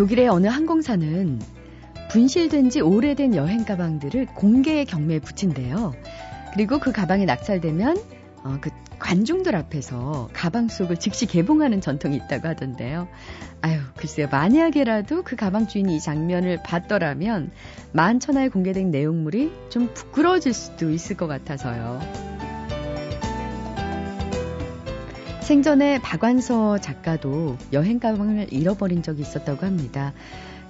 독일의 어느 항공사는 분실된 지 오래된 여행 가방들을 공개 경매에 붙인대요. 그리고 그 가방이 낙찰되면 어, 그 관중들 앞에서 가방 속을 즉시 개봉하는 전통이 있다고 하던데요. 아유, 글쎄요. 만약에라도 그 가방 주인이 이 장면을 봤더라면 만천하에 공개된 내용물이 좀 부끄러워질 수도 있을 것 같아서요. 생전에 박완서 작가도 여행 가방을 잃어버린 적이 있었다고 합니다.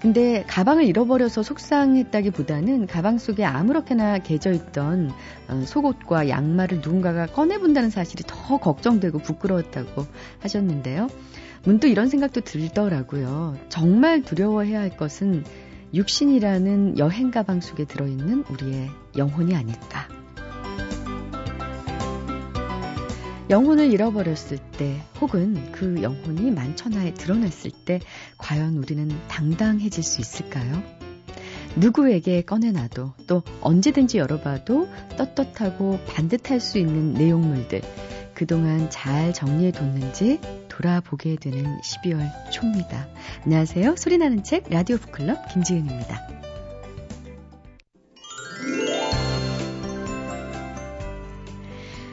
근데 가방을 잃어버려서 속상했다기보다는 가방 속에 아무렇게나 개져 있던 어, 속옷과 양말을 누군가가 꺼내본다는 사실이 더 걱정되고 부끄러웠다고 하셨는데요. 문득 이런 생각도 들더라고요. 정말 두려워해야 할 것은 육신이라는 여행 가방 속에 들어있는 우리의 영혼이 아닐까. 영혼을 잃어버렸을 때 혹은 그 영혼이 만천하에 드러났을 때 과연 우리는 당당해질 수 있을까요? 누구에게 꺼내놔도 또 언제든지 열어봐도 떳떳하고 반듯할 수 있는 내용물들 그동안 잘 정리해뒀는지 돌아보게 되는 12월 초입니다. 안녕하세요. 소리나는 책 라디오 북클럽 김지은입니다.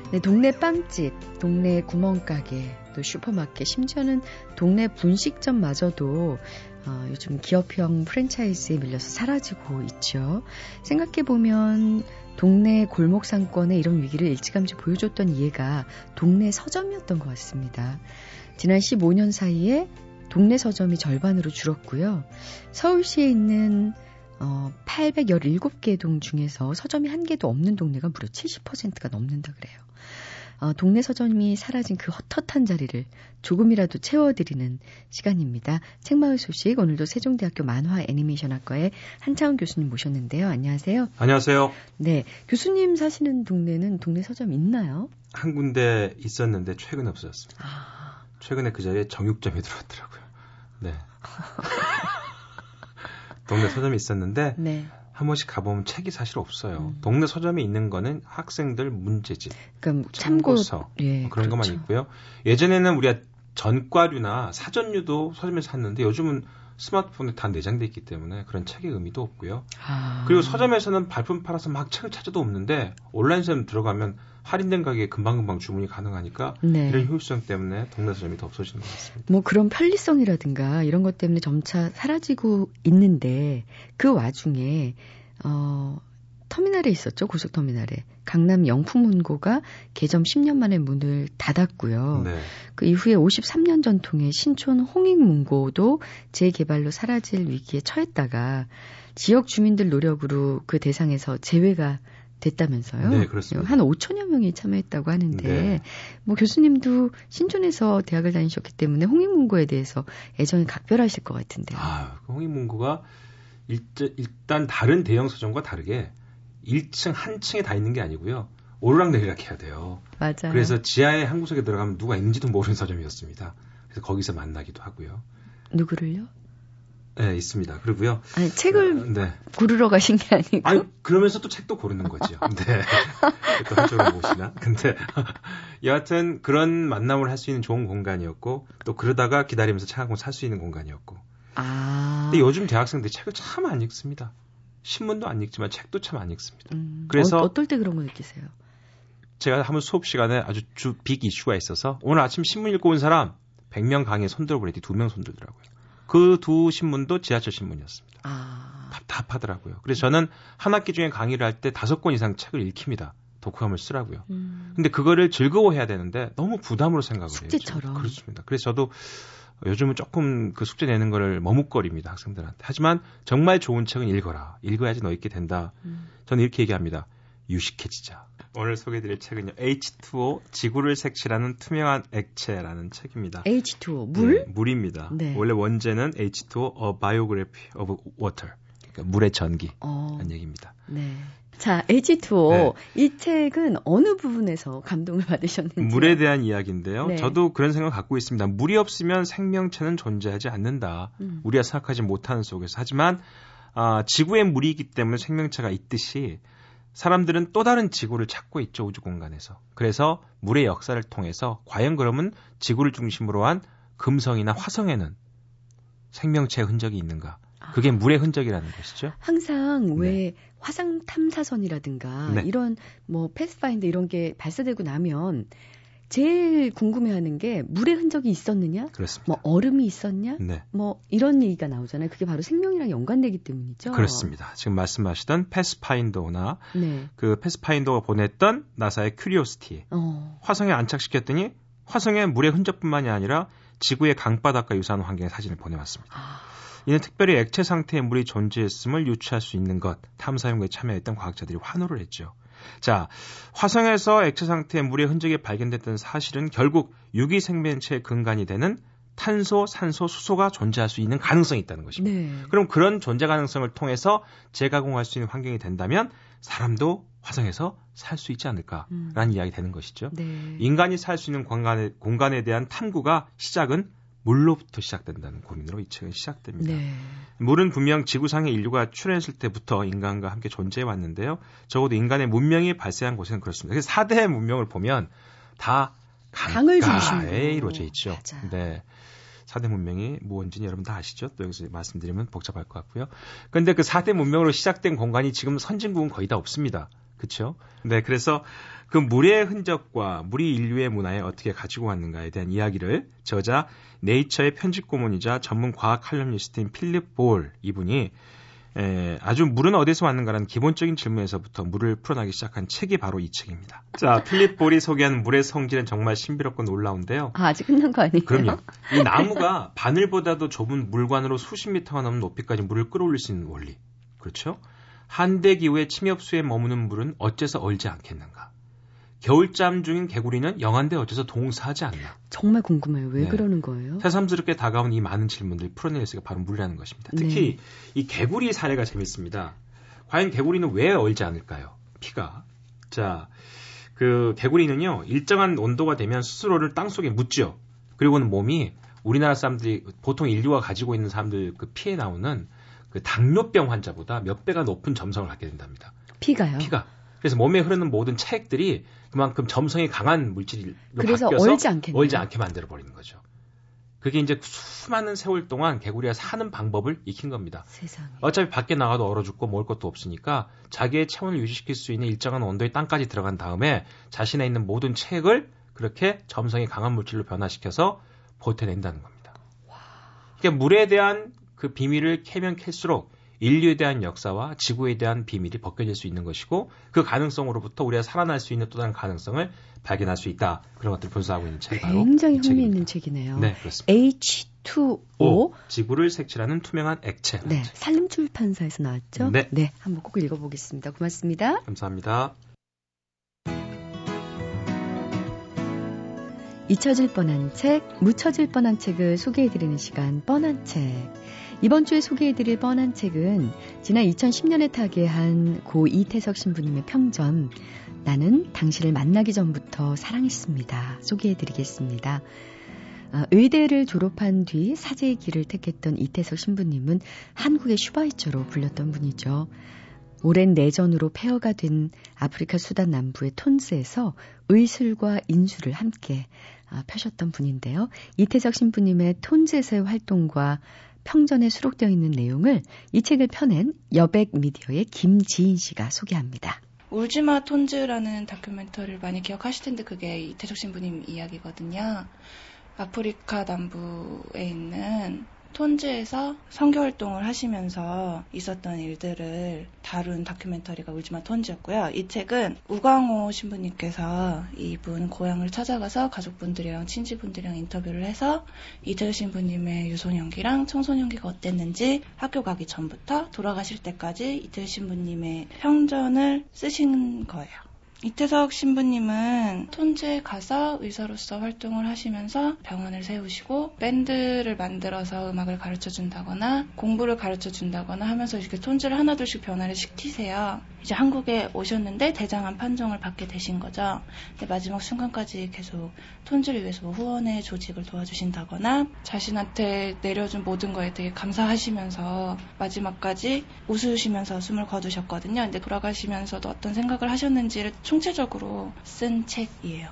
네, 동네 빵집, 동네 구멍가게, 또 슈퍼마켓, 심지어는 동네 분식점마저도 어, 요즘 기업형 프랜차이즈에 밀려서 사라지고 있죠. 생각해보면 동네 골목 상권의 이런 위기를 일찌감치 보여줬던 이해가 동네 서점이었던 것 같습니다. 지난 15년 사이에 동네 서점이 절반으로 줄었고요. 서울시에 있는 어, 817개 동 중에서 서점이 한 개도 없는 동네가 무려 70%가 넘는다 그래요. 어, 동네 서점이 사라진 그 헛헛한 자리를 조금이라도 채워드리는 시간입니다. 책마을 소식 오늘도 세종대학교 만화 애니메이션학과의 한창훈 교수님 모셨는데요. 안녕하세요. 안녕하세요. 네, 교수님 사시는 동네는 동네 서점 있나요? 한 군데 있었는데 최근에 없어졌습니다. 아... 최근에 그 자리에 정육점이 들어왔더라고요. 네. 동네 서점이 있었는데 네. 한 번씩 가보면 책이 사실 없어요. 음. 동네 서점에 있는 거는 학생들 문제집, 그럼 참고서 예, 뭐 그런 그렇죠. 것만 있고요. 예전에는 우리가 전과류나 사전류도 서점에서 샀는데 요즘은 스마트폰에 다 내장돼 있기 때문에 그런 책의 의미도 없고요. 아. 그리고 서점에서는 발품 팔아서 막 책을 찾아도 없는데 온라인 서점 들어가면 할인된 가격에 금방금방 주문이 가능하니까 네. 이런 효율성 때문에 동네 서점이 더 없어지는 것 같습니다. 뭐 그런 편리성이라든가 이런 것 때문에 점차 사라지고 있는데 그 와중에 어 터미널에 있었죠 고속터미널에 강남 영풍문고가 개점 10년 만에 문을 닫았고요. 네. 그 이후에 53년 전통의 신촌 홍익문고도 재개발로 사라질 위기에 처했다가 지역 주민들 노력으로 그 대상에서 제외가 됐다면서요? 네, 그렇습니다. 한 5천여 명이 참여했다고 하는데, 네. 뭐 교수님도 신촌에서 대학을 다니셨기 때문에 홍익문고에 대해서 애정이 각별하실 것 같은데. 아, 그 홍익문고가 일단 다른 대형 서점과 다르게 1층 한 층에 다 있는 게 아니고요. 오르락내리락 해야 돼요. 맞아요. 그래서 지하에 한 구석에 들어가면 누가 있는지도 모르는 서점이었습니다. 그래서 거기서 만나기도 하고요. 누구를요? 네, 있습니다. 그리고요. 아니, 책을 어, 네. 고르러 가신 게 아니고. 아니, 그러면서 또 책도 고르는 거지요. 네. 또 한쪽으로 보시나? 근데, 여하튼 그런 만남을 할 수 있는 좋은 공간이었고, 또 그러다가 기다리면서 책한권 살 수 있는 공간이었고. 아. 근데 요즘 대학생들이 책을 참 안 읽습니다. 신문도 안 읽지만 책도 참 안 읽습니다. 음, 그래서. 어, 떨때 그런 거 느끼세요? 제가 한번 수업 시간에 아주 주 빅 이슈가 있어서, 오늘 아침 신문 읽고 온 사람, 100명 강의에 손들어보랬더니 2명 손들더라고요. 그 두 신문도 지하철 신문이었습니다. 아. 답답하더라고요. 그래서 저는 한 학기 중에 강의를 할 때 다섯 권 이상 책을 읽힙니다. 독후감을 쓰라고요. 음. 근데 그거를 즐거워해야 되는데 너무 부담으로 생각을 숙제처럼. 해요. 그렇습니다. 그래서 저도 요즘은 조금 그 숙제 내는 거를 머뭇거립니다. 학생들한테. 하지만 정말 좋은 책은 읽어라. 읽어야지 너 있게 된다. 음. 저는 이렇게 얘기합니다. 유식해지자. 오늘 소개드릴 책은요. H2O 지구를 색칠하는 투명한 액체라는 책입니다. H2O 물? 네, 물입니다. 네. 원래 원제는 H2O A Biography of Water. 그러니까 물의 전기라는 어. 얘기입니다. 네. 자, H2O. 네. 이 책은 어느 부분에서 감동을 받으셨는지? 물에 대한 이야기인데요. 네. 저도 그런 생각을 갖고 있습니다. 물이 없으면 생명체는 존재하지 않는다. 음. 우리가 생각하지 못하는 속에서. 하지만, 아, 지구에 물이 있기 때문에 생명체가 있듯이 사람들은 또 다른 지구를 찾고 있죠, 우주 공간에서. 그래서 물의 역사를 통해서 과연 그러면 지구를 중심으로 한 금성이나 화성에는 생명체의 흔적이 있는가? 그게 물의 흔적이라는 것이죠. 항상 왜 네. 화상 탐사선이라든가 네. 이런 뭐 패스파인더 이런 게 발사되고 나면 제일 궁금해하는 게 물의 흔적이 있었느냐, 그렇습니다. 뭐 얼음이 있었냐, 네. 뭐 이런 얘기가 나오잖아요. 그게 바로 생명이랑 연관되기 때문이죠. 그렇습니다. 지금 말씀하시던 패스파인더나 네. 그 패스파인더가 보냈던 나사의 큐리오시티 어. 화성에 안착시켰더니 화성에 물의 흔적뿐만이 아니라 지구의 강바닥과 유사한 환경의 사진을 보내왔습니다. 아. 이는 특별히 액체 상태의 물이 존재했음을 유추할 수 있는 것 탐사 연구에 참여했던 과학자들이 환호를 했죠. 자, 화성에서 액체 상태의 물의 흔적이 발견됐던 사실은 결국 유기 생명체의 근간이 되는 탄소, 산소, 수소가 존재할 수 있는 가능성이 있다는 것입니다. 네. 그럼 그런 존재 가능성을 통해서 재가공할 수 있는 환경이 된다면 사람도 화성에서 살 수 있지 않을까라는 음. 이야기 되는 것이죠. 네. 인간이 살 수 있는 공간에, 공간에 대한 탐구가 시작은 물로부터 시작된다는 고민으로 이 책은 시작됩니다. 네. 물은 분명 지구상의 인류가 출현했을 때부터 인간과 함께 존재해 왔는데요. 적어도 인간의 문명이 발생한 곳에는 그렇습니다. 그래서 4대 문명을 보면 다 강을 중심으로 이루어져 있죠. 맞아요. 네. 4대 문명이 무언지는 여러분 다 아시죠? 또 여기서 말씀드리면 복잡할 것 같고요. 근데 그 4대 문명으로 시작된 공간이 지금 선진국은 거의 다 없습니다. 그렇죠? 네, 그래서 그 물의 흔적과 물이 인류의 문화에 어떻게 가지고 왔는가에 대한 이야기를 저자 네이처의 편집 고문이자 전문 과학 칼럼니스트인 필립 볼 이분이 에, 아주 물은 어디서 왔는가라는 기본적인 질문에서부터 물을 풀어나기 시작한 책이 바로 이 책입니다. 자, 필립 볼이 소개한 물의 성질은 정말 신비롭고 놀라운데요. 아, 아직 끝난 거 아니에요? 그럼요. 이 나무가 바늘보다도 좁은 물관으로 수십 미터가 넘는 높이까지 물을 끌어올릴 수 있는 원리. 그렇죠? 한대 기후에 침엽수에 머무는 물은 어째서 얼지 않겠는가? 겨울잠 중인 개구리는 영한데 어째서 동사하지 않나? 정말 궁금해요. 왜 네. 그러는 거예요? 새삼스럽게 다가온 이 많은 질문들 풀어낼 수가 바로 물이라는 것입니다. 특히 네. 이 개구리 사례가 재밌습니다. 과연 개구리는 왜 얼지 않을까요? 피가. 자, 그 개구리는요 일정한 온도가 되면 스스로를 땅 속에 묻죠. 그리고는 몸이 우리나라 사람들이 보통 인류가 가지고 있는 사람들 그 피에 나오는 그 당뇨병 환자보다 몇 배가 높은 점성을 갖게 된답니다. 피가요? 피가. 그래서 몸에 흐르는 모든 체액들이 그만큼 점성이 강한 물질로 그래서 바뀌어서 얼지, 않겠네요. 얼지 않게 만들어 버리는 거죠. 그게 이제 수많은 세월 동안 개구리가 사는 방법을 익힌 겁니다. 세상에. 어차피 밖에 나가도 얼어 죽고 먹을 것도 없으니까 자기의 체온을 유지시킬 수 있는 일정한 온도의 땅까지 들어간 다음에 자신에 있는 모든 체액을 그렇게 점성이 강한 물질로 변화시켜서 버텨낸다는 겁니다. 그러니까 물에 대한 그 비밀을 캐면 캘수록 인류에 대한 역사와 지구에 대한 비밀이 벗겨질 수 있는 것이고 그 가능성으로부터 우리가 살아날 수 있는 또 다른 가능성을 발견할 수 있다. 그런 것들을 분석하고 있는 책이 바로 굉장히 흥미있는 책이네요. 네, 그렇습니다. H2O 오, 지구를 색칠하는 투명한 액체. 네, 산림출판사에서 나왔죠? 네. 네, 한번 꼭 읽어보겠습니다. 고맙습니다. 감사합니다. 잊혀질 뻔한 책, 묻혀질 뻔한 책을 소개해드리는 시간, 뻔한 책. 이번 주에 소개해드릴 뻔한 책은 지난 2010년에 타계한 고 이태석 신부님의 평전 나는 당신을 만나기 전부터 사랑했습니다. 소개해드리겠습니다. 아, 의대를 졸업한 뒤 사제의 길을 택했던 이태석 신부님은 한국의 슈바이처로 불렸던 분이죠. 오랜 내전으로 폐허가 된 아프리카 수단 남부의 톤스에서 의술과 인술을 함께 아, 펴셨던 분인데요. 이태석 신부님의 톤즈에서의 활동과 평전에 수록되어 있는 내용을 이 책을 펴낸 여백 미디어의 김지인 씨가 소개합니다. 울지마 톤즈라는 다큐멘터리를 많이 기억하실 텐데 그게 이태석 신부님 이야기거든요. 아프리카 남부에 있는 톤즈에서 선교 활동을 하시면서 있었던 일들을 다룬 다큐멘터리가 울지마 톤즈였고요. 이 책은 우광호 신부님께서 이분 고향을 찾아가서 가족분들이랑 친지분들이랑 인터뷰를 해서 이태우 신부님의 유소년기랑 청소년기가 어땠는지 학교 가기 전부터 돌아가실 때까지 이태우 신부님의 평전을 쓰신 거예요. 이태석 신부님은 톤즈에 가서 의사로서 활동을 하시면서 병원을 세우시고 밴드를 만들어서 음악을 가르쳐 준다거나 공부를 가르쳐 준다거나 하면서 이렇게 톤즈를 하나둘씩 변화를 시키세요. 이제 한국에 오셨는데 대장암 판정을 받게 되신 거죠. 근데 마지막 순간까지 계속 톤즈를 위해서 뭐 후원의 조직을 도와주신다거나 자신한테 내려준 모든 거에 되게 감사하시면서 마지막까지 웃으시면서 숨을 거두셨거든요. 근데 돌아가시면서도 어떤 생각을 하셨는지를 총체적으로 쓴 책이에요.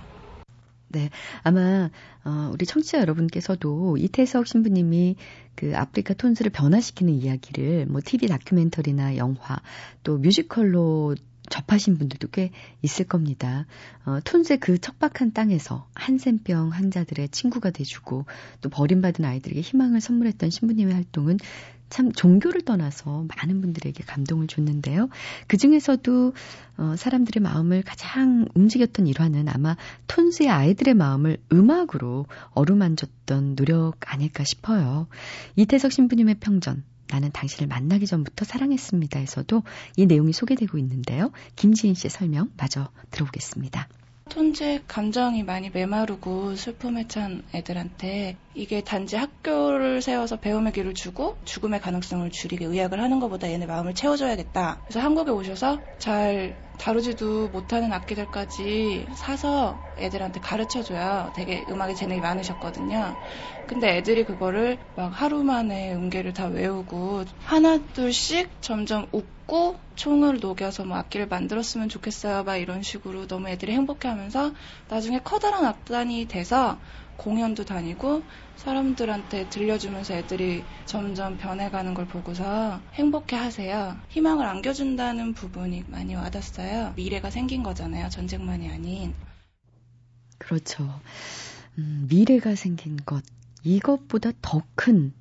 네. 아마, 어, 우리 청취자 여러분께서도 이태석 신부님이 그 아프리카 톤스를 변화시키는 이야기를 뭐 TV 다큐멘터리나 영화 또 뮤지컬로 접하신 분들도 꽤 있을 겁니다. 어, 톤스의 그 척박한 땅에서 한센병 환자들의 친구가 돼주고 또 버림받은 아이들에게 희망을 선물했던 신부님의 활동은 참 종교를 떠나서 많은 분들에게 감동을 줬는데요. 그 중에서도 어, 사람들의 마음을 가장 움직였던 일화는 아마 톤스의 아이들의 마음을 음악으로 어루만졌던 노력 아닐까 싶어요. 이태석 신부님의 평전 나는 당신을 만나기 전부터 사랑했습니다에서도 이 내용이 소개되고 있는데요. 김지인 씨의 설명 마저 들어보겠습니다. 톤제 감정이 많이 메마르고 슬픔에 찬 애들한테 이게 단지 학교를 세워서 배움의 길을 주고 죽음의 가능성을 줄이게 의학을 하는 것보다 얘네 마음을 채워줘야겠다. 그래서 한국에 오셔서 잘 다루지도 못하는 악기들까지 사서 애들한테 가르쳐줘야 되게 음악에 재능이 많으셨거든요. 근데 애들이 그거를 막 하루 만에 음계를 다 외우고 하나 둘씩 점점 웃고 총을 녹여서 뭐 악기를 만들었으면 좋겠어요. 막 이런 식으로 너무 애들이 행복해하면서 나중에 커다란 악단이 돼서 공연도 다니고 사람들한테 들려주면서 애들이 점점 변해가는 걸 보고서 행복해 하세요. 희망을 안겨준다는 부분이 많이 와닿았어요. 미래가 생긴 거잖아요. 전쟁만이 아닌. 그렇죠. 음, 미래가 생긴 것. 이것보다 더 큰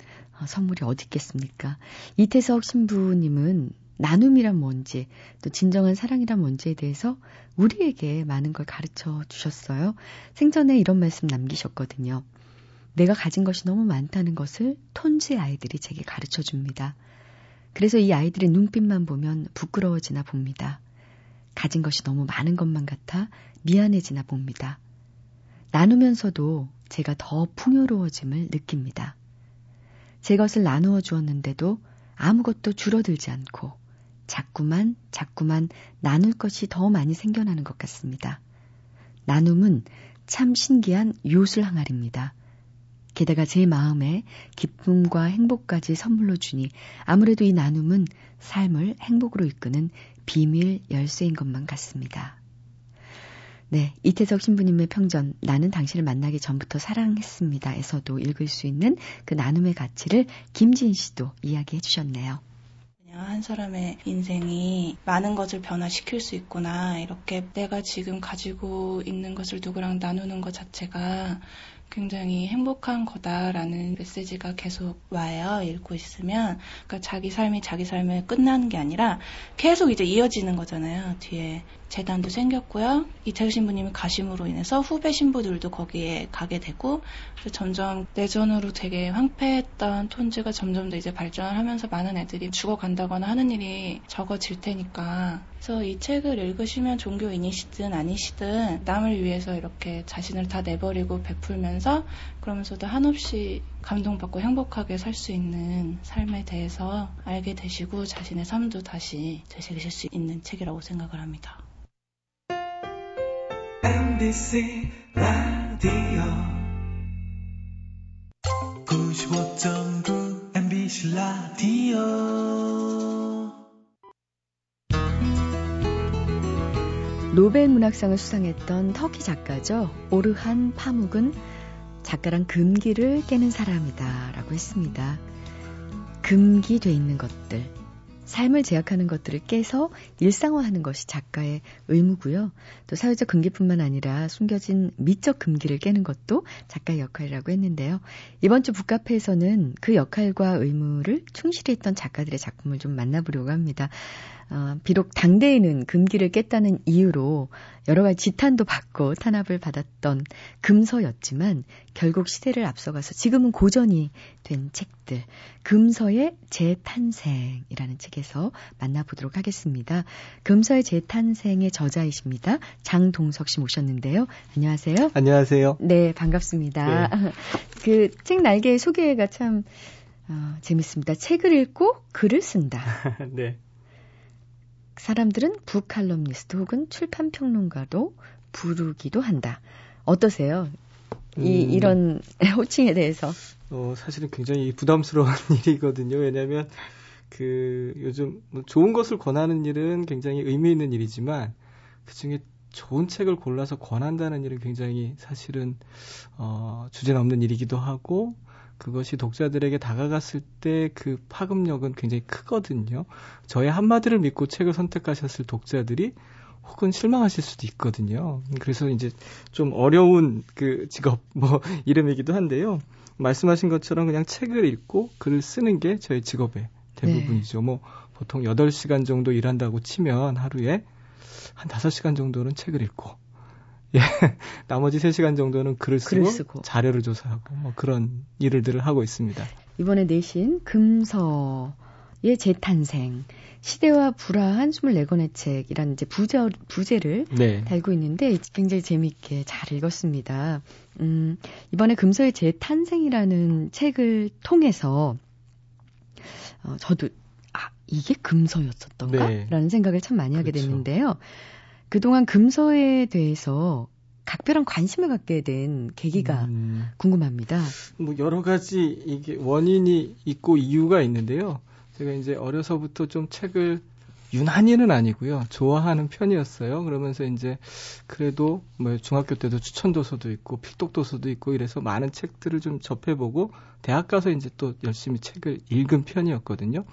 선물이 어디 있겠습니까? 이태석 신부님은 나눔이란 뭔지, 또 진정한 사랑이란 뭔지에 대해서 우리에게 많은 걸 가르쳐 주셨어요. 생전에 이런 말씀 남기셨거든요. 내가 가진 것이 너무 많다는 것을 톤즈의 아이들이 제게 가르쳐 줍니다. 그래서 이 아이들의 눈빛만 보면 부끄러워지나 봅니다. 가진 것이 너무 많은 것만 같아 미안해지나 봅니다. 나누면서도 제가 더 풍요로워짐을 느낍니다. 제 것을 나누어 주었는데도 아무것도 줄어들지 않고 자꾸만 자꾸만 나눌 것이 더 많이 생겨나는 것 같습니다. 나눔은 참 신기한 요술 항아리입니다. 게다가 제 마음에 기쁨과 행복까지 선물로 주니 아무래도 이 나눔은 삶을 행복으로 이끄는 비밀 열쇠인 것만 같습니다. 네, 이태석 신부님의 평전 나는 당신을 만나기 전부터 사랑했습니다에서도 읽을 수 있는 그 나눔의 가치를 김진 씨도 이야기해 주셨네요. 한 사람의 인생이 많은 것을 변화시킬 수 있구나. 이렇게 내가 지금 가지고 있는 것을 누구랑 나누는 것 자체가 굉장히 행복한 거다라는 메시지가 계속 와요. 읽고 있으면. 그러니까 자기 삶이 자기 삶에 끝나는 게 아니라 계속 이제 이어지는 거잖아요. 뒤에 재단도 생겼고요. 이태우 신부님이 가심으로 인해서 후배 신부들도 거기에 가게 되고 점점 내전으로 되게 황폐했던 톤즈가 점점 더 이제 발전을 하면서 많은 애들이 죽어간다거나 하는 일이 적어질 테니까 그래서 이 책을 읽으시면 종교인이시든 아니시든 남을 위해서 이렇게 자신을 다 내버리고 베풀면서 그러면서도 한없이 감동받고 행복하게 살 수 있는 삶에 대해서 알게 되시고 자신의 삶도 다시 되새기실 수 있는 책이라고 생각을 합니다. MBC 라디오 95.9 MBC 라디오 노벨 문학상을 수상했던 터키 작가죠. 오르한 파묵은 작가랑 금기를 깨는 사람이다 라고 했습니다. 금기돼 있는 것들, 삶을 제약하는 것들을 깨서 일상화하는 것이 작가의 의무고요. 또 사회적 금기뿐만 아니라 숨겨진 미적 금기를 깨는 것도 작가의 역할이라고 했는데요. 이번 주 북카페에서는 그 역할과 의무를 충실히 했던 작가들의 작품을 좀 만나보려고 합니다. 어, 비록 당대에는 금기를 깼다는 이유로 여러 가지 지탄도 받고 탄압을 받았던 금서였지만 결국 시대를 앞서가서 지금은 고전이 된 책들 금서의 재탄생이라는 책에서 만나보도록 하겠습니다. 금서의 재탄생의 저자이십니다. 장동석 씨 모셨는데요. 안녕하세요. 안녕하세요. 네, 반갑습니다. 네. 그책 날개 소개가 참 어, 재밌습니다. 책을 읽고 글을 쓴다. 네. 사람들은 북칼럼니스트 혹은 출판평론가도 부르기도 한다. 어떠세요? 이, 음, 이런 호칭에 대해서. 어, 사실은 굉장히 부담스러운 일이거든요. 왜냐하면 그 요즘 뭐 좋은 것을 권하는 일은 굉장히 의미 있는 일이지만 그 중에 좋은 책을 골라서 권한다는 일은 굉장히 사실은 어, 주제 넘는 일이기도 하고 그것이 독자들에게 다가갔을 때 그 파급력은 굉장히 크거든요. 저의 한마디를 믿고 책을 선택하셨을 독자들이 혹은 실망하실 수도 있거든요. 그래서 이제 좀 어려운 그 직업 뭐 이름이기도 한데요. 말씀하신 것처럼 그냥 책을 읽고 글을 쓰는 게 저의 직업의 대부분이죠. 네. 뭐 보통 8시간 정도 일한다고 치면 하루에 한 5시간 정도는 책을 읽고 예. 나머지 3시간 정도는 글을 쓰고, 글을 쓰고, 자료를 조사하고 뭐 그런 일들을 하고 있습니다. 이번에 내신 금서의 재탄생 시대와 불화한 24권의 책이라는 이제 부제, 부제를 네. 달고 있는데 굉장히 재미있게 잘 읽었습니다. 음, 이번에 금서의 재탄생이라는 책을 통해서 어, 저도 아, 이게 금서였었던가? 네. 라는 생각을 참 많이 하게 그렇죠. 됐는데요. 그동안 금서에 대해서 각별한 관심을 갖게 된 계기가 음, 궁금합니다. 뭐 여러 가지 이게 원인이 있고 이유가 있는데요. 제가 이제 어려서부터 좀 책을 유난히는 아니고요. 좋아하는 편이었어요. 그러면서 이제 그래도 뭐 중학교 때도 추천 도서도 있고 필독 도서도 있고 이래서 많은 책들을 좀 접해보고 대학 가서 이제 또 열심히 책을 읽은 편이었거든요.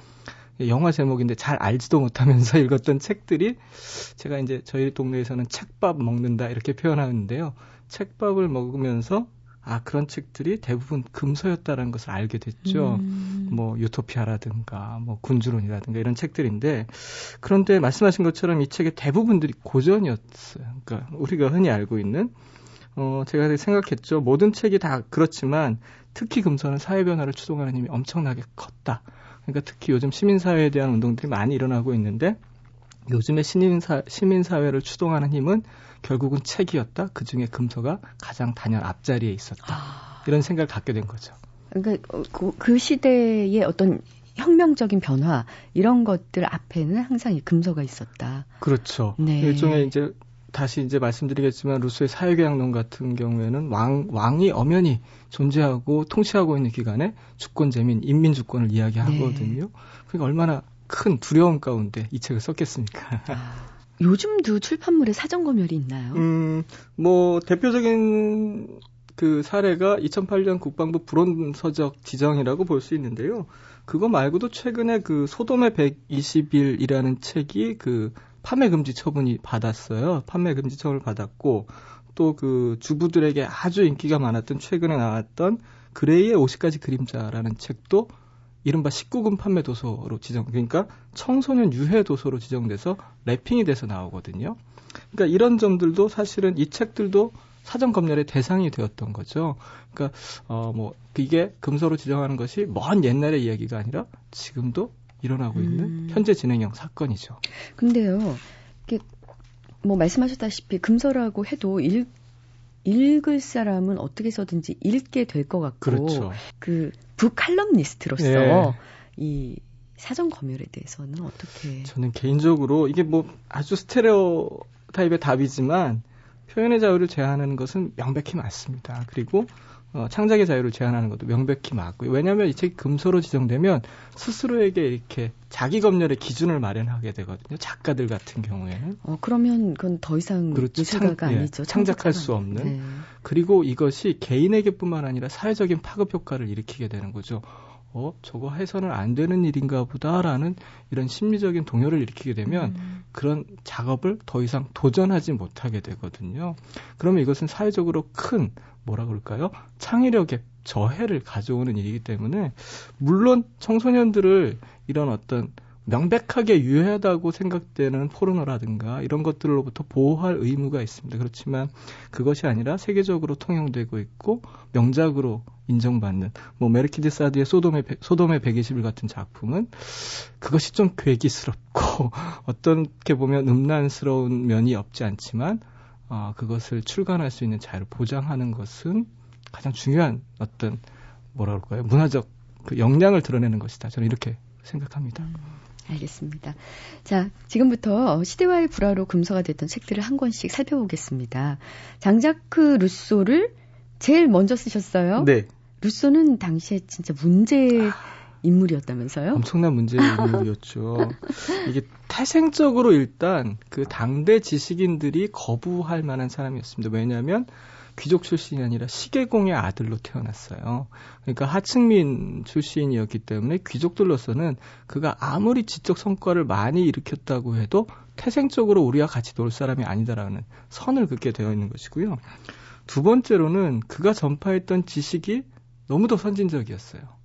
영화 제목인데 잘 알지도 못하면서 읽었던 책들이 제가 이제 저희 동네에서는 책밥 먹는다 이렇게 표현하는데요. 책밥을 먹으면서 아 그런 책들이 대부분 금서였다라는 것을 알게 됐죠. 음. 뭐 유토피아라든가 뭐 군주론이라든가 이런 책들인데 그런데 말씀하신 것처럼 이 책의 대부분들이 고전이었어요. 그러니까 우리가 흔히 알고 있는 어 제가 생각했죠. 모든 책이 다 그렇지만 특히 금서는 사회 변화를 추동하는 힘이 엄청나게 컸다. 그러니까 특히 요즘 시민사회에 대한 운동들이 많이 일어나고 있는데 요즘의 시민사, 시민사회를 추동하는 힘은 결국은 책이었다. 그 중에 금서가 가장 단연 앞자리에 있었다. 아... 이런 생각을 갖게 된 거죠. 그러니까 어, 그, 그 시대의 어떤 혁명적인 변화 이런 것들 앞에는 항상 이 금서가 있었다. 그렇죠. 네. 일종의 이제 다시 이제 말씀드리겠지만 루소의 사회계약론 같은 경우에는 왕 왕이 엄연히 존재하고 통치하고 있는 기간에 주권 재민 인민 주권을 이야기하거든요. 네. 그러니까 얼마나 큰 두려움 가운데 이 책을 썼겠습니까? 아, 요즘도 출판물에 사전 검열이 있나요? 음, 뭐 대표적인 그 사례가 2008년 국방부 불온 서적 지정이라고 볼 수 있는데요. 그거 말고도 최근에 그 소돔의 120일이라는 책이 그 판매 금지 처분이 받았어요. 판매 금지 처분을 받았고 또 그 주부들에게 아주 인기가 많았던 최근에 나왔던 그레이의 50가지 그림자라는 책도 이른바 19금 판매 도서로 지정, 그러니까 청소년 유해 도서로 지정돼서 랩핑이 돼서 나오거든요. 그러니까 이런 점들도 사실은 이 책들도 사전 검열의 대상이 되었던 거죠. 그러니까 어 뭐 이게 금서로 지정하는 것이 먼 옛날의 이야기가 아니라 지금도 일어나고 음. 있는 현재 진행형 사건이죠. 근데요, 이게 뭐 말씀하셨다시피 금서라고 해도 읽 읽을 사람은 어떻게 해서든지 읽게 될 것 같고 그렇죠. 그 북칼럼니스트로서 네. 이 사전 검열에 대해서는 어떻게 저는 개인적으로 이게 뭐 아주 스테레오 타입의 답이지만 표현의 자유를 제한하는 것은 명백히 맞습니다. 그리고 어, 창작의 자유를 제한하는 것도 명백히 맞고요. 왜냐하면 이 책이 금서로 지정되면 스스로에게 이렇게 자기 검열의 기준을 마련하게 되거든요. 작가들 같은 경우에는. 어, 그러면 그건 더 이상 그렇죠. 창, 예, 아니죠. 창작할 수 없는. 네. 그리고 이것이 개인에게뿐만 아니라 사회적인 파급 효과를 일으키게 되는 거죠. 어, 저거 해서는 안 되는 일인가 보다라는 이런 심리적인 동요를 일으키게 되면 음. 그런 작업을 더 이상 도전하지 못하게 되거든요. 그러면 이것은 사회적으로 큰 뭐라 그럴까요? 창의력에 저해를 가져오는 일이기 때문에 물론 청소년들을 이런 어떤 명백하게 유해하다고 생각되는 포르노라든가 이런 것들로부터 보호할 의무가 있습니다. 그렇지만 그것이 아니라 세계적으로 통용되고 있고 명작으로 인정받는 뭐 마르키 드 사드의 소돔의 소돔의 120일 같은 작품은 그것이 좀 괴기스럽고 어떻게 보면 음란스러운 면이 없지 않지만 어, 그것을 출간할 수 있는 자유를 보장하는 것은 가장 중요한 어떤 뭐라 그럴까요 문화적 그 역량을 드러내는 것이다. 저는 이렇게 생각합니다. 음. 알겠습니다. 자, 지금부터 시대와의 불화로 금서가 됐던 책들을 한 권씩 살펴보겠습니다. 장자크 루소를 제일 먼저 쓰셨어요. 네. 루소는 당시에 진짜 문제 인물이었다면서요? 엄청난 문제의 인물이었죠. 이게 태생적으로 일단 그 당대 지식인들이 거부할 만한 사람이었습니다. 왜냐하면 귀족 출신이 아니라 시계공의 아들로 태어났어요. 그러니까 하층민 출신이었기 때문에 귀족들로서는 그가 아무리 지적 성과를 많이 일으켰다고 해도 태생적으로 우리와 같이 놀 사람이 아니다라는 선을 긋게 되어 있는 것이고요. 두 번째로는 그가 전파했던 지식이 너무도 선진적이었어요.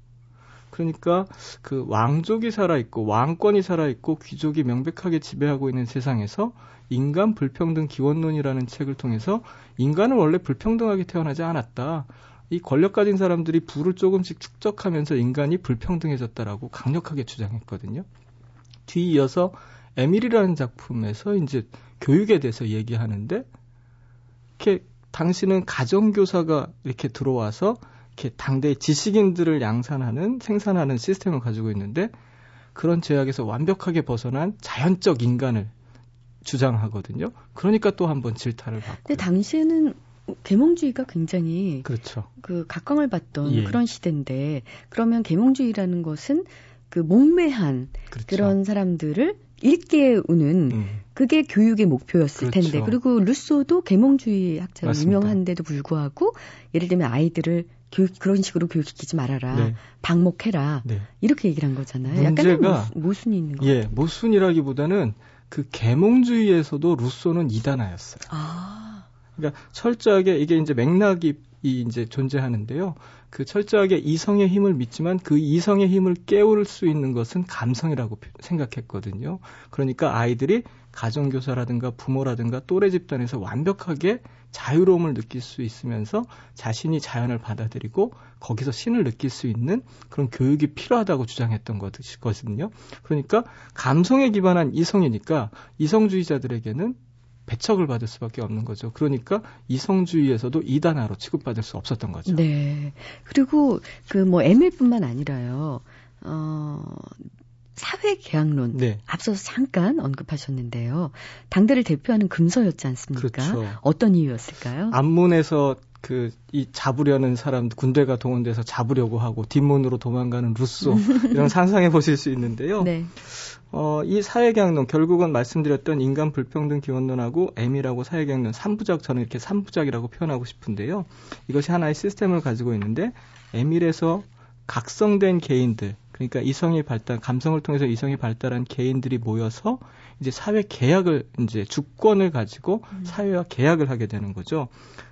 그러니까 그 왕족이 살아있고 왕권이 살아있고 귀족이 명백하게 지배하고 있는 세상에서 인간 불평등 기원론이라는 책을 통해서 인간은 원래 불평등하게 태어나지 않았다. 이 권력 가진 사람들이 부를 조금씩 축적하면서 인간이 불평등해졌다라고 강력하게 주장했거든요. 뒤이어서 에밀이라는 작품에서 이제 교육에 대해서 얘기하는데 이렇게 당신은 가정교사가 이렇게 들어와서 이렇게 당대 지식인들을 양산하는 생산하는 시스템을 가지고 있는데 그런 제약에서 완벽하게 벗어난 자연적 인간을 주장하거든요. 그러니까 또 한번 질타를 받고. 근데 당시에는 계몽주의가 굉장히 그렇죠. 그 각광을 받던 예. 그런 시대인데 그러면 계몽주의라는 것은 그 목매한 그렇죠. 그런 사람들을 일깨우는 음. 그게 교육의 목표였을 그렇죠. 텐데 그리고 루소도 계몽주의 학자로 유명한데도 불구하고 예를 들면 아이들을 교육 그런 식으로 교육시키지 말아라 네. 방목해라 네. 이렇게 얘기를 한 거잖아요. 문제가 모순 이 있는 거예요. 예, 모순이라기보다는 그 계몽주의에서도 루소는 이단아였어요. 아. 그러니까 철저하게 이게 이제 맥락이 이제 존재하는데요. 그 철저하게 이성의 힘을 믿지만 그 이성의 힘을 깨울 수 있는 것은 감성이라고 생각했거든요. 그러니까 아이들이 가정교사라든가 부모라든가 또래 집단에서 완벽하게 자유로움을 느낄 수 있으면서 자신이 자연을 받아들이고 거기서 신을 느낄 수 있는 그런 교육이 필요하다고 주장했던 것이거든요. 그러니까 감성에 기반한 이성이니까 이성주의자들에게는 배척을 받을 수밖에 없는 거죠. 그러니까 이성주의에서도 이단화로 취급받을 수 없었던 거죠. 네. 그리고 그뭐 에밀뿐만 아니라요. 어 사회 계약론 네. 앞서서 잠깐 언급하셨는데요. 당대를 대표하는 금서였지 않습니까? 그렇죠. 어떤 이유였을까요? 앞문에서 그 이 잡으려는 사람 군대가 동원돼서 잡으려고 하고 뒷문으로 도망가는 루소 이런 상상해 보실 수 있는데요. 네. 어, 이 사회계약론 결국은 말씀드렸던 인간 불평등 기원론하고 M이라고 사회계약론 3부작 저는 이렇게 3부작이라고 표현하고 싶은데요. 이것이 하나의 시스템을 가지고 있는데 M일에서 각성된 개인들 그러니까 이성이 발달, 감성을 통해서 이성이 발달한 개인들이 모여서 이제 사회 계약을 이제 주권을 가지고 음. 사회와 계약을 하게 되는 거죠.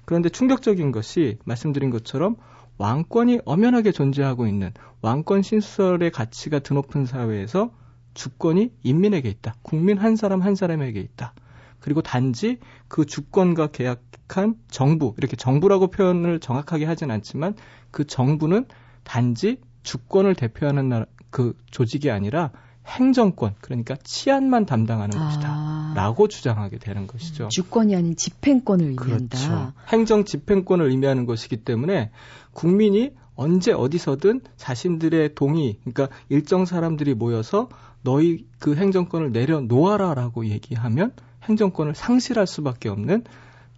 그런데 충격적인 것이 말씀드린 것처럼 왕권이 엄연하게 존재하고 있는 왕권 신설의 가치가 드높은 사회에서 주권이 인민에게 있다. 국민 한 사람 한 사람에게 있다. 그리고 단지 그 주권과 계약한 정부, 이렇게 정부라고 표현을 정확하게 하진 않지만 그 정부는 단지 주권을 대표하는 나라, 그 조직이 아니라 행정권, 그러니까 치안만 담당하는 아. 것이다. 라고 주장하게 되는 것이죠. 주권이 아닌 집행권을 의미한다. 그렇죠. 행정 집행권을 의미하는 것이기 때문에 국민이 언제 어디서든 자신들의 동의, 그러니까 일정 사람들이 모여서 너희 그 행정권을 내려놓아라라고 얘기하면 행정권을 상실할 수밖에 없는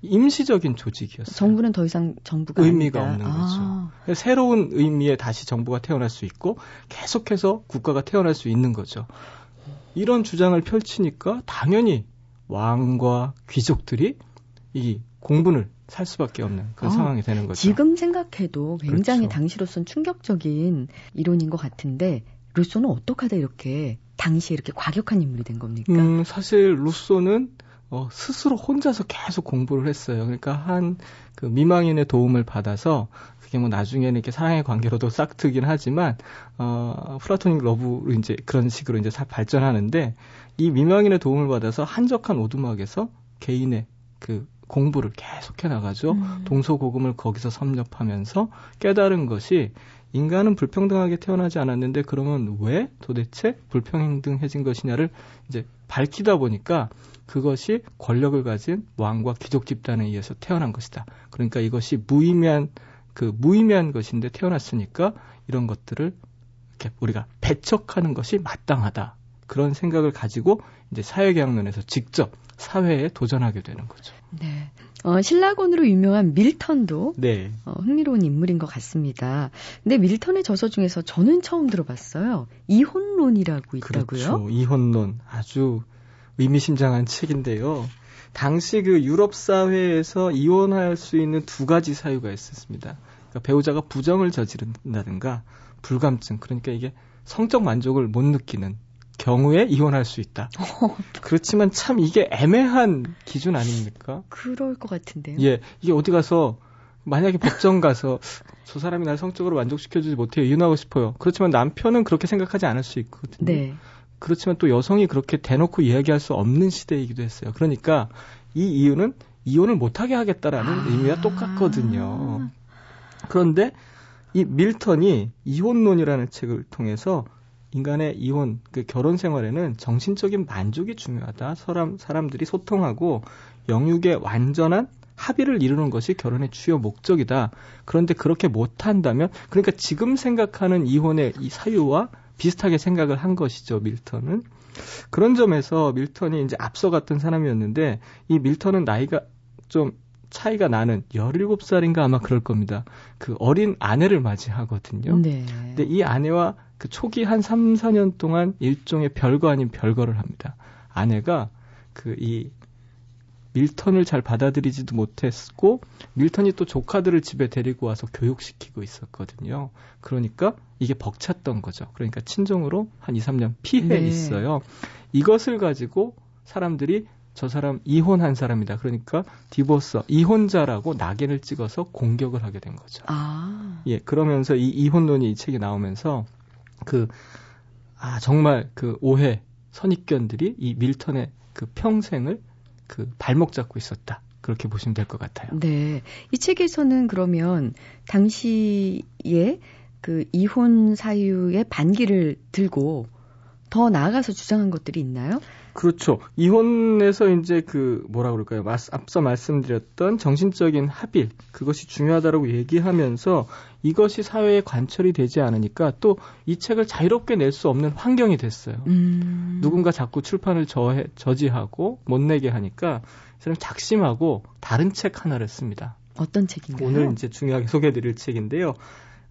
임시적인 조직이었어요. 정부는 더 이상 정부가 의미가 아니다. 없는 아. 거죠. 새로운 의미의 다시 정부가 태어날 수 있고 계속해서 국가가 태어날 수 있는 거죠. 이런 주장을 펼치니까 당연히 왕과 귀족들이 이 공분을 살 수밖에 없는 그런 아, 상황이 되는 거죠. 지금 생각해도 굉장히 그렇죠. 당시로선 충격적인 이론인 것 같은데 루소는 어떻게 하다 이렇게 당시에 이렇게 과격한 인물이 된 겁니까? 음, 사실 루소는 어, 스스로 혼자서 계속 공부를 했어요. 그러니까 한 그 미망인의 도움을 받아서 그게 뭐 나중에는 이렇게 사랑의 관계로도 싹트긴 하지만 어 플라토닉 러브로 이제 그런 식으로 이제 발전하는데 이 미망인의 도움을 받아서 한적한 오두막에서 개인의 그 공부를 계속해 나가죠. 음. 동서고금을 거기서 섭렵하면서 깨달은 것이 인간은 불평등하게 태어나지 않았는데 그러면 왜 도대체 불평등해진 것이냐를 이제 밝히다 보니까 그것이 권력을 가진 왕과 귀족 집단에 의해서 태어난 것이다. 그러니까 이것이 무의미한 그 무의미한 것인데 태어났으니까 이런 것들을 이렇게 우리가 배척하는 것이 마땅하다. 그런 생각을 가지고 이제 사회계약론에서 직접 사회에 도전하게 되는 거죠. 네. 어, 신라곤으로 유명한 밀턴도 네. 어, 흥미로운 인물인 것 같습니다. 근데 밀턴의 저서 중에서 저는 처음 들어봤어요. 이혼론이라고 있다고요? 그렇죠. 이혼론 아주 의미심장한 책인데요. 당시 그 유럽 사회에서 이혼할 수 있는 두 가지 사유가 있었습니다. 그러니까 배우자가 부정을 저지른다든가 불감증, 그러니까 이게 성적 만족을 못 느끼는 경우에 이혼할 수 있다. 그렇지만 참 이게 애매한 기준 아닙니까? 그럴 것 같은데요. 예, 이게 어디 가서 만약에 법정 가서 저 사람이 날 성적으로 만족시켜주지 못해요. 이혼하고 싶어요. 그렇지만 남편은 그렇게 생각하지 않을 수 있거든요. 네. 그렇지만 또 여성이 그렇게 대놓고 이야기할 수 없는 시대이기도 했어요. 그러니까 이 이유는 이혼을 못하게 하겠다라는 아~ 의미와 똑같거든요. 그런데 이 밀턴이 이혼론이라는 책을 통해서 인간의 이혼, 그 결혼 생활에는 정신적인 만족이 중요하다. 사람, 사람들이 소통하고 영육의 완전한 합의를 이루는 것이 결혼의 주요 목적이다. 그런데 그렇게 못한다면, 그러니까 지금 생각하는 이혼의 이 사유와 비슷하게 생각을 한 것이죠, 밀턴은. 그런 점에서 밀턴이 이제 앞서갔던 사람이었는데, 이 밀턴은 나이가 좀 차이가 나는 17살인가 아마 그럴 겁니다. 그 어린 아내를 맞이하거든요. 네. 근데 이 아내와 그 초기 한 3, 4년 동안 일종의 별거 아닌 별거를 합니다. 아내가 그 이 밀턴을 잘 받아들이지도 못했고 밀턴이 또 조카들을 집에 데리고 와서 교육시키고 있었거든요. 그러니까 이게 벅찼던 거죠. 그러니까 친정으로 한 2, 3년 피해 네. 있어요. 이것을 가지고 사람들이 저 사람 이혼한 사람이다. 그러니까 디보서 이혼자라고 낙인을 찍어서 공격을 하게 된 거죠. 아. 예, 그러면서 이 이혼론이 이 책이 나오면서 그, 아, 정말 그 오해, 선입견들이 이 밀턴의 그 평생을 그 발목 잡고 있었다. 그렇게 보시면 될 것 같아요. 네. 이 책에서는 그러면 당시에 그 이혼 사유의 반기를 들고 더 나아가서 주장한 것들이 있나요? 그렇죠. 이혼에서 이제 그 뭐라 그럴까요? 앞서 말씀드렸던 정신적인 합일 그것이 중요하다라고 얘기하면서 이것이 사회에 관철이 되지 않으니까 또 이 책을 자유롭게 낼 수 없는 환경이 됐어요. 음. 누군가 자꾸 출판을 저해, 저지하고 못 내게 하니까 사람 작심하고 다른 책 하나를 씁니다. 어떤 책인가요? 오늘 이제 중요하게 소개해드릴 책인데요.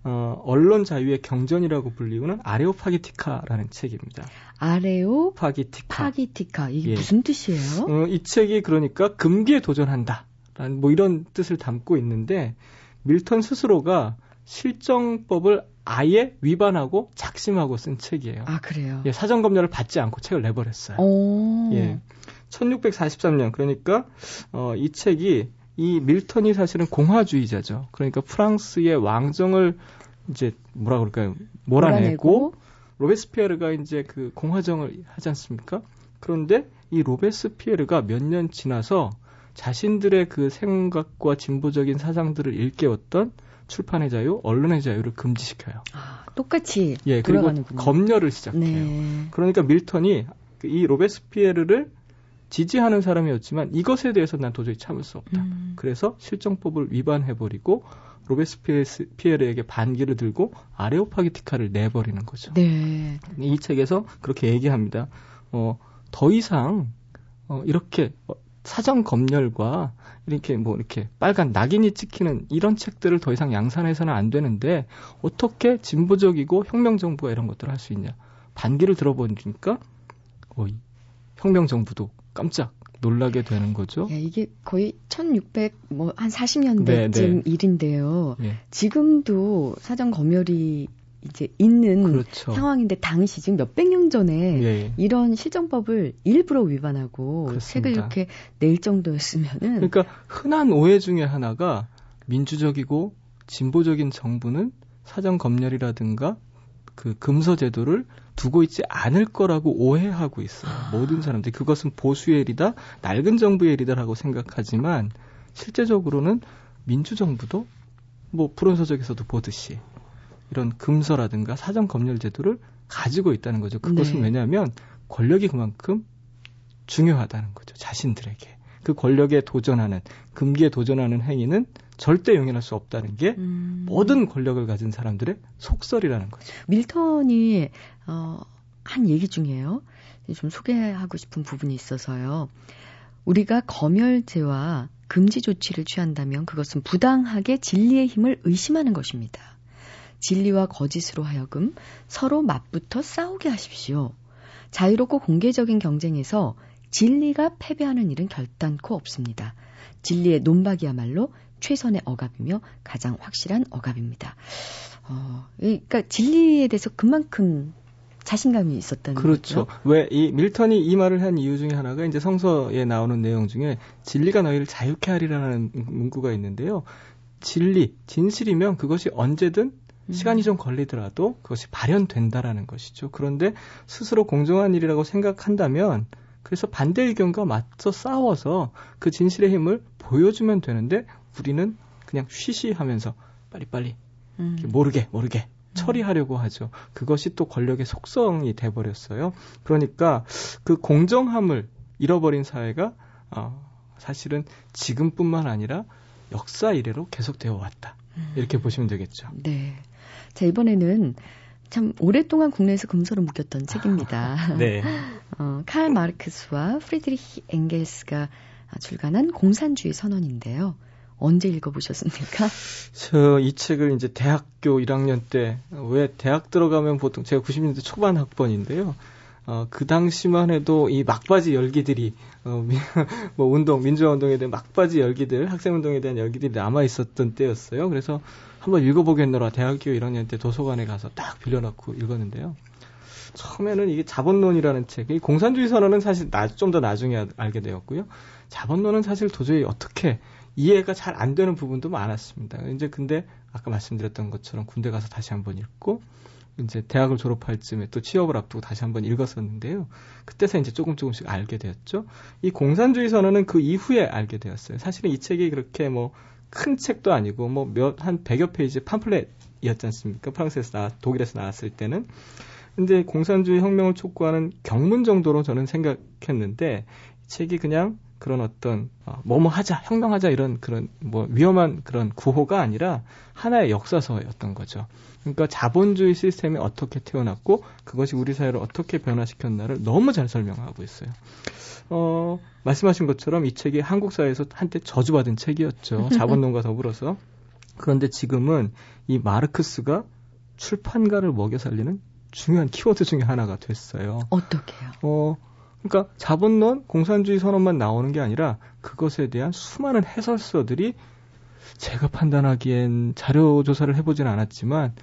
어, 언론 자유의 경전이라고 불리우는 아레오파기티카라는 책입니다. 아레오파기티카. 파기티카. 이게 예. 무슨 뜻이에요? 어, 이 책이 그러니까 금기에 도전한다. 라는 뭐 이런 뜻을 담고 있는데 밀턴 스스로가 실정법을 아예 위반하고 작심하고 쓴 책이에요. 아, 그래요? 예, 사전 검열을 받지 않고 책을 내버렸어요. 오. 예. 1643년 그러니까 어, 이 책이 이 밀턴이 사실은 공화주의자죠. 그러니까 프랑스의 왕정을 이제 뭐라 그럴까요? 몰아내고, 몰아내고 로베스피에르가 이제 그 공화정을 하지 않습니까? 그런데 이 로베스피에르가 몇 년 지나서 자신들의 그 생각과 진보적인 사상들을 일깨웠던 출판의 자유, 언론의 자유를 금지시켜요. 아, 똑같이 예, 그리고 돌아가는군요. 검열을 시작해요. 네. 그러니까 밀턴이 이 로베스피에르를 지지하는 사람이었지만 이것에 대해서 난 도저히 참을 수 없다. 음. 그래서 실정법을 위반해버리고 로베스피에르에게 반기를 들고 아레오파기티카를 내버리는 거죠. 네. 이 책에서 그렇게 얘기합니다. 어, 더 이상 어, 이렇게 사전 검열과 이렇게 뭐 이렇게 빨간 낙인이 찍히는 이런 책들을 더 이상 양산해서는 안 되는데 어떻게 진보적이고 혁명 정부가 이런 것들을 할 수 있냐? 반기를 들어보니까 어, 혁명 정부도 깜짝 놀라게 되는 거죠. 예, 이게 거의 1600, 뭐, 한 40년대쯤 네, 네. 일인데요. 예. 지금도 사전 검열이 이제 있는 그렇죠. 상황인데 당시 지금 몇백 년 전에 예. 이런 실정법을 일부러 위반하고 그렇습니다. 책을 이렇게 낼 정도였으면은 그러니까 흔한 오해 중에 하나가 민주적이고 진보적인 정부는 사전 검열이라든가 그 금서 제도를 두고 있지 않을 거라고 오해하고 있어요. 아. 모든 사람들이 그것은 보수의 일이다, 낡은 정부의 일이다라고 생각하지만 실제적으로는 민주정부도 뭐 불온서적에서도 보듯이 이런 금서라든가 사전 검열 제도를 가지고 있다는 거죠. 그것은 네. 왜냐하면 권력이 그만큼 중요하다는 거죠. 자신들에게. 그 권력에 도전하는, 금기에 도전하는 행위는 절대 용인할 수 없다는 게 음. 모든 권력을 가진 사람들의 속설이라는 거죠. 밀턴이 어 한 얘기 중에요. 좀 소개하고 싶은 부분이 있어서요. 우리가 검열제와 금지 조치를 취한다면 그것은 부당하게 진리의 힘을 의심하는 것입니다. 진리와 거짓으로 하여금 서로 맞붙어 싸우게 하십시오. 자유롭고 공개적인 경쟁에서 진리가 패배하는 일은 결단코 없습니다. 진리의 논박이야말로 최선의 억압이며 가장 확실한 억압입니다. 어, 그러니까 진리에 대해서 그만큼 자신감이 있었다는 그렇죠. 거죠. 왜이 밀턴이 이 말을 한 이유 중에 하나가 이제 성서에 나오는 내용 중에 진리가 너희를 자유케 하리라는 문구가 있는데요. 진리, 진실이면 그것이 언제든 음. 시간이 좀 걸리더라도 그것이 발현된다라는 것이죠. 그런데 스스로 공정한 일이라고 생각한다면 그래서 반대 의견과 맞서 싸워서 그 진실의 힘을 보여주면 되는데 우리는 그냥 쉬쉬하면서 빨리빨리 음. 모르게 모르게 처리하려고 하죠. 그것이 또 권력의 속성이 돼버렸어요. 그러니까 그 공정함을 잃어버린 사회가 어, 사실은 지금뿐만 아니라 역사 이래로 계속되어 왔다. 음. 이렇게 보시면 되겠죠. 네. 자, 이번에는 참 오랫동안 국내에서 금서로 묶였던 책입니다. 네. 어, 칼 마르크스와 프리드리히 엥겔스가 출간한 공산주의 선언인데요. 언제 읽어보셨습니까? 저 이 책을 이제 대학교 1학년 때 왜 대학 들어가면 보통 제가 90년대 초반 학번인데요. 어, 그 당시만 해도 이 막바지 열기들이 어, 뭐 운동 민주화 운동에 대한 막바지 열기들 학생 운동에 대한 열기들이 남아 있었던 때였어요. 그래서 한번 읽어보겠노라 대학교 1학년 때 도서관에 가서 딱 빌려놓고 읽었는데요. 처음에는 이게 자본론이라는 책, 이 공산주의 선언은 사실 좀 더 나중에 알게 되었고요. 자본론은 사실 도저히 어떻게 이해가 잘 안 되는 부분도 많았습니다. 이제 근데 아까 말씀드렸던 것처럼 군대 가서 다시 한번 읽고 이제 대학을 졸업할 쯤에 또 취업을 앞두고 다시 한번 읽었었는데요. 그때서 이제 조금 조금씩 알게 되었죠. 이 공산주의 선언은 그 이후에 알게 되었어요. 사실은 이 책이 그렇게 뭐 큰 책도 아니고 뭐 몇 한 100여 페이지 팜플렛이었지 않습니까? 프랑스에서 나 독일에서 나왔을 때는 근데 공산주의 혁명을 촉구하는 경문 정도로 저는 생각했는데 이 책이 그냥 그런 어떤 어, 뭐뭐 하자, 혁명하자 이런 그런 뭐 위험한 그런 구호가 아니라 하나의 역사서였던 거죠. 그러니까 자본주의 시스템이 어떻게 태어났고 그것이 우리 사회를 어떻게 변화시켰나를 너무 잘 설명하고 있어요. 어, 말씀하신 것처럼 이 책이 한국 사회에서 한때 저주받은 책이었죠. 자본론과 더불어서. 그런데 지금은 이 마르크스가 출판가를 먹여 살리는 중요한 키워드 중에 하나가 됐어요. 어떻게요? 어, 그러니까 자본론, 공산주의 선언만 나오는 게 아니라 그것에 대한 수많은 해설서들이 제가 판단하기엔 자료 조사를 해보진 않았지만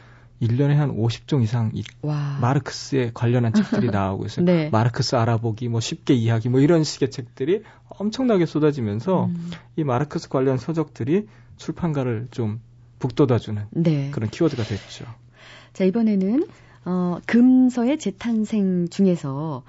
1년에 한 50종 이상 이 와. 마르크스에 관련한 책들이 나오고 있어요. 네. 마르크스 알아보기, 뭐 쉽게 이해하기, 뭐 이런 식의 책들이 엄청나게 쏟아지면서 음. 이 마르크스 관련 서적들이 출판가를 좀 북돋아주는 네. 그런 키워드가 됐죠. 자, 이번에는 어, 금서의 재탄생 중에서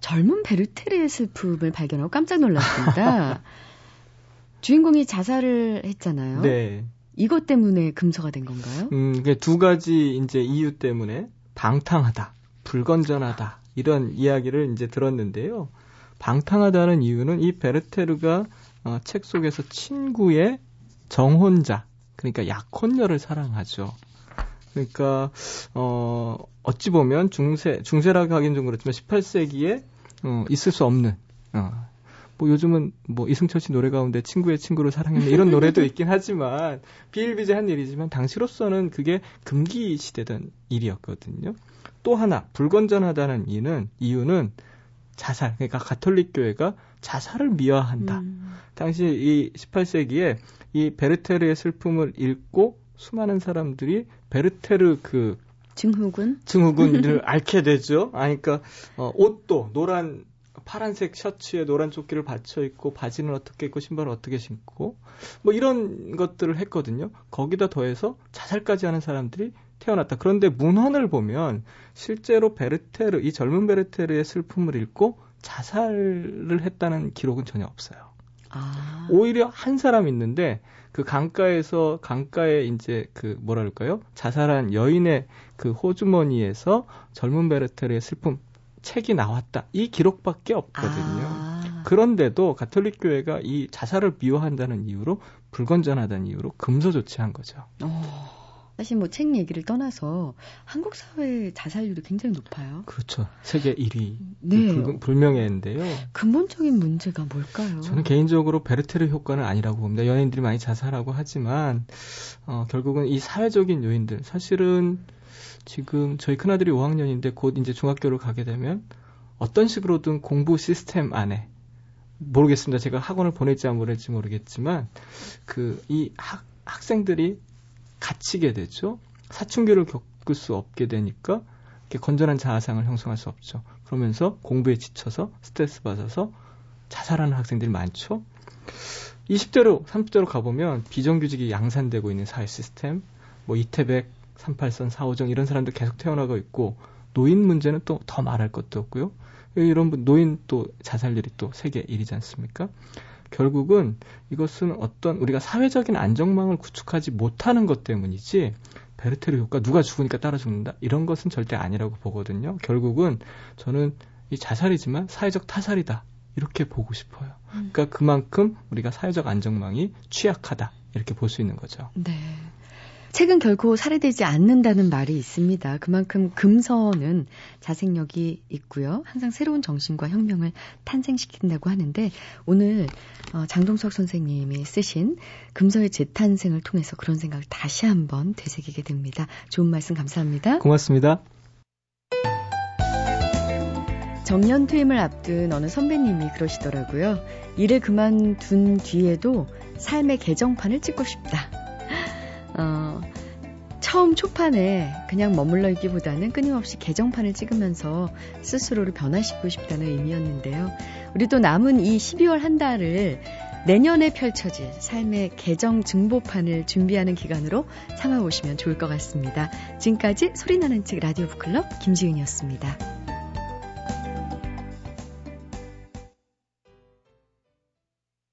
젊은 베르테르의 슬픔을 발견하고 깜짝 놀랐습니다. 주인공이 자살을 했잖아요. 네. 이것 때문에 금서가 된 건가요? 음, 두 가지 이제 이유 때문에 방탕하다, 불건전하다 이런 이야기를 이제 들었는데요. 방탕하다는 이유는 이 베르테르가 어, 책 속에서 친구의 정혼자, 그러니까 약혼녀를 사랑하죠. 그러니까 어 어찌 보면 중세 중세라고 하긴 좀 그렇지만 18세기에 어, 있을 수 없는 어, 뭐 요즘은 뭐 이승철 씨 노래 가운데 친구의 친구를 사랑했네 이런 노래도 있긴 하지만 비일비재한 일이지만 당시로서는 그게 금기 시대던 일이었거든요. 또 하나 불건전하다는 이유는 이유는 자살 그러니까 가톨릭 교회가 자살을 미화한다. 음. 당시 이 18세기에 이 베르테르의 슬픔을 읽고 수많은 사람들이 베르테르 그 증후군? 증후군을 앓게 되죠. 아, 그러니까 어, 옷도 노란 파란색 셔츠에 노란 조끼를 받쳐 입고 바지는 어떻게 입고 신발을 어떻게 신고 뭐 이런 것들을 했거든요. 거기다 더해서 자살까지 하는 사람들이 태어났다. 그런데 문헌을 보면 실제로 베르테르 이 젊은 베르테르의 슬픔을 읽고 자살을 했다는 기록은 전혀 없어요. 아. 오히려 한 사람 있는데 그 강가에서 강가에 이제 그 뭐랄까요 자살한 여인의 그 호주머니에서 젊은 베르테르의 슬픔 책이 나왔다 이 기록밖에 없거든요. 아. 그런데도 가톨릭 교회가 이 자살을 미워한다는 이유로 불건전하다는 이유로 금서 조치한 거죠. 오. 어. 사실 뭐 책 얘기를 떠나서 한국 사회 자살률이 굉장히 높아요. 그렇죠. 세계 1위. 네. 불, 불명예인데요. 근본적인 문제가 뭘까요? 저는 개인적으로 베르테르 효과는 아니라고 봅니다. 연예인들이 많이 자살하고 하지만 어, 결국은 이 사회적인 요인들 사실은 지금 저희 큰아들이 5학년인데 곧 이제 중학교를 가게 되면 어떤 식으로든 공부 시스템 안에 모르겠습니다. 제가 학원을 보낼지 안 보낼지 모르겠지만 그 이 학생들이 갇히게 되죠. 사춘기를 겪을 수 없게 되니까 이렇게 건전한 자아상을 형성할 수 없죠. 그러면서 공부에 지쳐서 스트레스 받아서 자살하는 학생들이 많죠. 20대로 30대로 가보면 비정규직이 양산되고 있는 사회 시스템, 뭐 이태백, 38선, 4호정 이런 사람들 계속 태어나고 있고 노인 문제는 또 더 말할 것도 없고요. 이런 노인 또 자살률이 또 세계 1위지 않습니까? 결국은 이것은 어떤 우리가 사회적인 안정망을 구축하지 못하는 것 때문이지 베르테르 효과 누가 죽으니까 따라 죽는다 이런 것은 절대 아니라고 보거든요. 결국은 저는 이 자살이지만 사회적 타살이다 이렇게 보고 싶어요. 음. 그러니까 그만큼 우리가 사회적 안정망이 취약하다 이렇게 볼 수 있는 거죠. 네. 책은 결코 살해되지 않는다는 말이 있습니다. 그만큼 금서는 자생력이 있고요. 항상 새로운 정신과 혁명을 탄생시킨다고 하는데 오늘 어, 장동석 선생님이 쓰신 금서의 재탄생을 통해서 그런 생각을 다시 한번 되새기게 됩니다. 좋은 말씀 감사합니다. 고맙습니다. 정년 퇴임을 앞둔 어느 선배님이 그러시더라고요. 일을 그만둔 뒤에도 삶의 개정판을 찍고 싶다. 어, 처음 초판에 그냥 머물러 있기보다는 끊임없이 개정판을 찍으면서 스스로를 변화시키고 싶다는 의미였는데요. 우리도 남은 이 12월 한 달을 내년에 펼쳐질 삶의 개정 증보판을 준비하는 기간으로 삼아보시면 좋을 것 같습니다. 지금까지 소리나는 책 라디오 북클럽 김지은이었습니다.